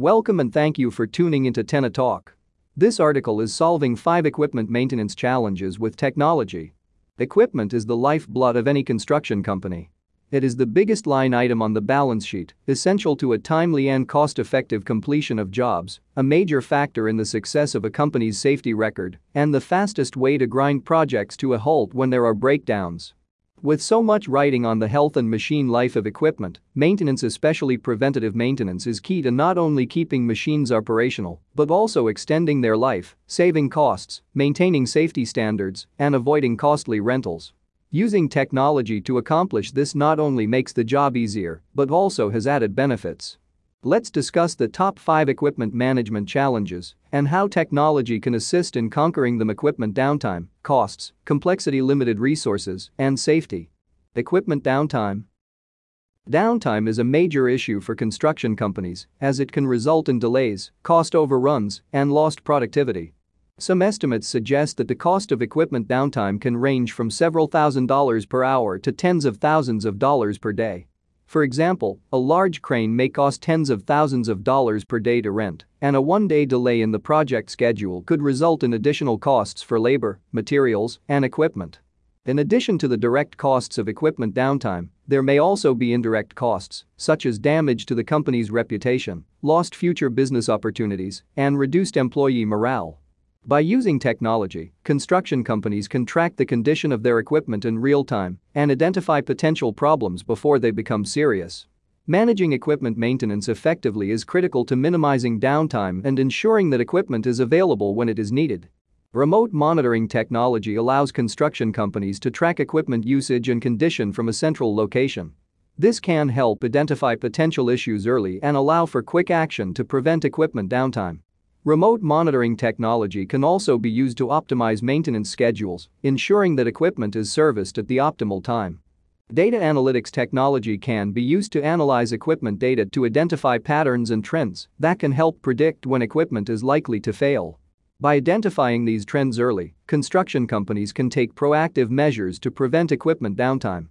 Welcome and thank you for tuning into Tenna Talk. This article is solving 5 equipment maintenance challenges with technology. Equipment is the lifeblood of any construction company. It is the biggest line item on the balance sheet, essential to a timely and cost-effective completion of jobs, a major factor in the success of a company's safety record, and the fastest way to grind projects to a halt when there are breakdowns. With so much writing on the health and machine life of equipment, maintenance especially preventative maintenance is key to not only keeping machines operational, but also extending their life, saving costs, maintaining safety standards, and avoiding costly rentals. Using technology to accomplish this not only makes the job easier, but also has added benefits. Let's discuss the top 5 equipment management challenges and how technology can assist in conquering them equipment downtime, costs, complexity limited resources, and safety. Equipment downtime. Downtime is a major issue for construction companies as it can result in delays, cost overruns, and lost productivity. Some estimates suggest that the cost of equipment downtime can range from several thousand dollars per hour to tens of thousands of dollars per day. For example, a large crane may cost tens of thousands of dollars per day to rent, and a one-day delay in the project schedule could result in additional costs for labor, materials, and equipment. In addition to the direct costs of equipment downtime, there may also be indirect costs, such as damage to the company's reputation, lost future business opportunities, and reduced employee morale. By using technology, construction companies can track the condition of their equipment in real time and identify potential problems before they become serious. Managing equipment maintenance effectively is critical to minimizing downtime and ensuring that equipment is available when it is needed. Remote monitoring technology allows construction companies to track equipment usage and condition from a central location. This can help identify potential issues early and allow for quick action to prevent equipment downtime. Remote monitoring technology can also be used to optimize maintenance schedules, ensuring that equipment is serviced at the optimal time. Data analytics technology can be used to analyze equipment data to identify patterns and trends that can help predict when equipment is likely to fail. By identifying these trends early, construction companies can take proactive measures to prevent equipment downtime.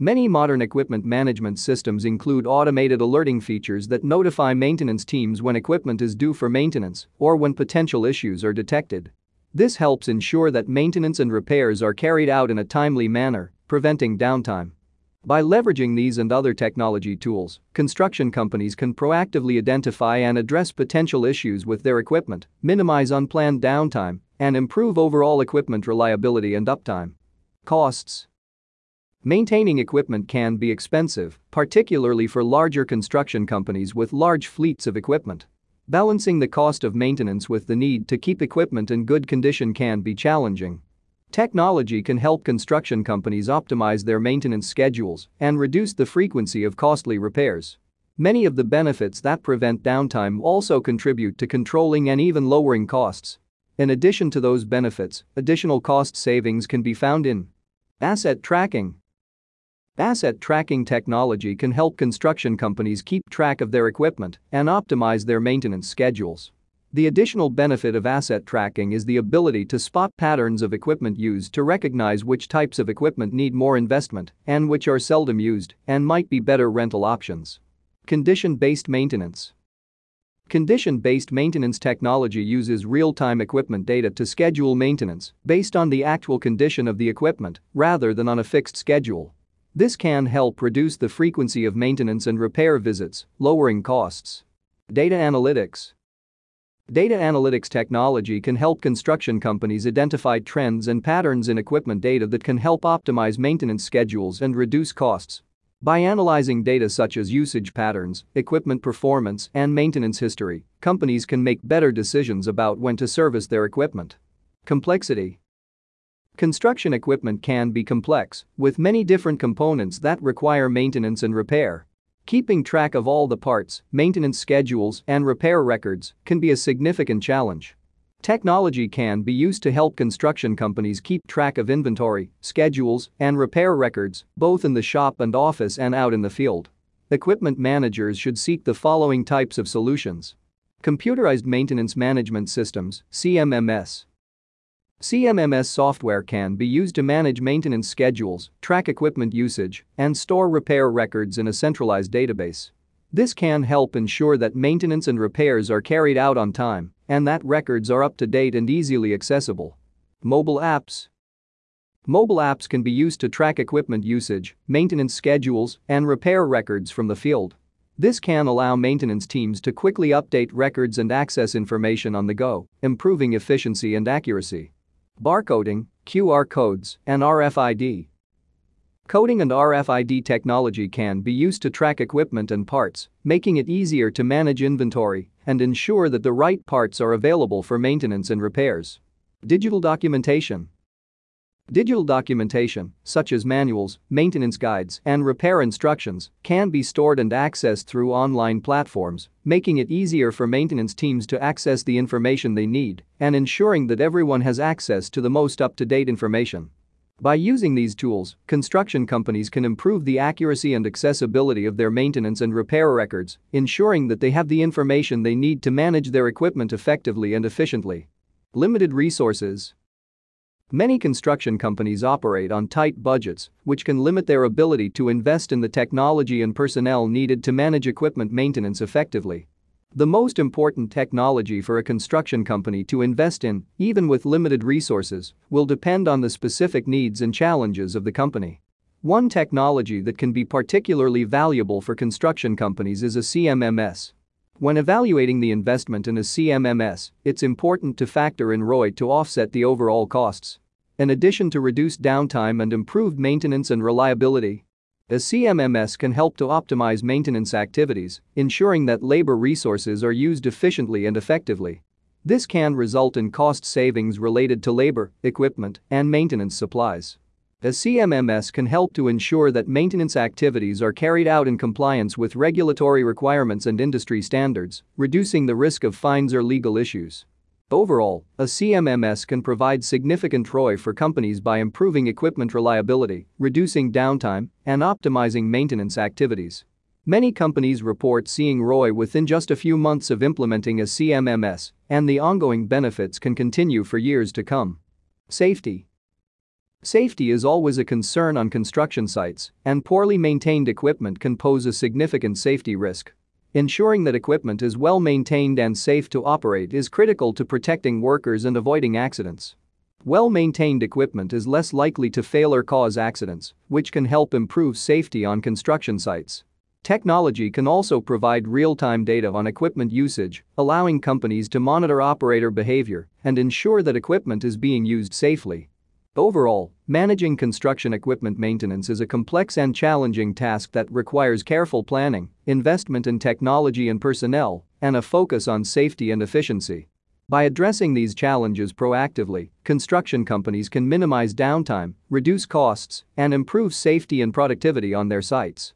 Many modern equipment management systems include automated alerting features that notify maintenance teams when equipment is due for maintenance or when potential issues are detected. This helps ensure that maintenance and repairs are carried out in a timely manner, preventing downtime. By leveraging these and other technology tools, construction companies can proactively identify and address potential issues with their equipment, minimize unplanned downtime, and improve overall equipment reliability and uptime. Costs Maintaining equipment can be expensive, particularly for larger construction companies with large fleets of equipment. Balancing the cost of maintenance with the need to keep equipment in good condition can be challenging. Technology can help construction companies optimize their maintenance schedules and reduce the frequency of costly repairs. Many of the benefits that prevent downtime also contribute to controlling and even lowering costs. In addition to those benefits, additional cost savings can be found in asset tracking, Asset tracking technology can help construction companies keep track of their equipment and optimize their maintenance schedules. The additional benefit of asset tracking is the ability to spot patterns of equipment used to recognize which types of equipment need more investment and which are seldom used and might be better rental options. Condition-based maintenance Condition-based maintenance technology uses real-time equipment data to schedule maintenance based on the actual condition of the equipment rather than on a fixed schedule. This can help reduce the frequency of maintenance and repair visits, lowering costs. Data analytics Data analytics technology can help construction companies identify trends and patterns in equipment data that can help optimize maintenance schedules and reduce costs. By analyzing data such as usage patterns, equipment performance, and maintenance history, companies can make better decisions about when to service their equipment. Complexity Construction equipment can be complex, with many different components that require maintenance and repair. Keeping track of all the parts, maintenance schedules, and repair records can be a significant challenge. Technology can be used to help construction companies keep track of inventory, schedules, and repair records, both in the shop and office and out in the field. Equipment managers should seek the following types of solutions. Computerized Maintenance Management Systems, CMMS, CMMS software can be used to manage maintenance schedules, track equipment usage, and store repair records in a centralized database. This can help ensure that maintenance and repairs are carried out on time and that records are up to date and easily accessible. Mobile apps Mobile apps can be used to track equipment usage, maintenance schedules, and repair records from the field. This can allow maintenance teams to quickly update records and access information on the go, improving efficiency and accuracy. Barcoding, QR codes, and RFID. Coding and RFID technology can be used to track equipment and parts, making it easier to manage inventory and ensure that the right parts are available for maintenance and repairs. Digital documentation Digital documentation, such as manuals, maintenance guides, and repair instructions, can be stored and accessed through online platforms, making it easier for maintenance teams to access the information they need and ensuring that everyone has access to the most up-to-date information. By using these tools, construction companies can improve the accuracy and accessibility of their maintenance and repair records, ensuring that they have the information they need to manage their equipment effectively and efficiently. Limited resources Many construction companies operate on tight budgets, which can limit their ability to invest in the technology and personnel needed to manage equipment maintenance effectively. The most important technology for a construction company to invest in, even with limited resources, will depend on the specific needs and challenges of the company. One technology that can be particularly valuable for construction companies is a CMMS. When evaluating the investment in a CMMS, it's important to factor in ROI to offset the overall costs. In addition to reduced downtime and improved maintenance and reliability, a CMMS can help to optimize maintenance activities, ensuring that labor resources are used efficiently and effectively. This can result in cost savings related to labor, equipment, and maintenance supplies. A CMMS can help to ensure that maintenance activities are carried out in compliance with regulatory requirements and industry standards, reducing the risk of fines or legal issues. Overall, a CMMS can provide significant ROI for companies by improving equipment reliability, reducing downtime, and optimizing maintenance activities. Many companies report seeing ROI within just a few months of implementing a CMMS, and the ongoing benefits can continue for years to come. Safety Safety is always a concern on construction sites, and poorly maintained equipment can pose a significant safety risk. Ensuring that equipment is well maintained and safe to operate is critical to protecting workers and avoiding accidents. Well-maintained equipment is less likely to fail or cause accidents, which can help improve safety on construction sites. Technology can also provide real-time data on equipment usage, allowing companies to monitor operator behavior and ensure that equipment is being used safely. Overall, managing construction equipment maintenance is a complex and challenging task that requires careful planning, investment in technology and personnel, and a focus on safety and efficiency. By addressing these challenges proactively, construction companies can minimize downtime, reduce costs, and improve safety and productivity on their sites.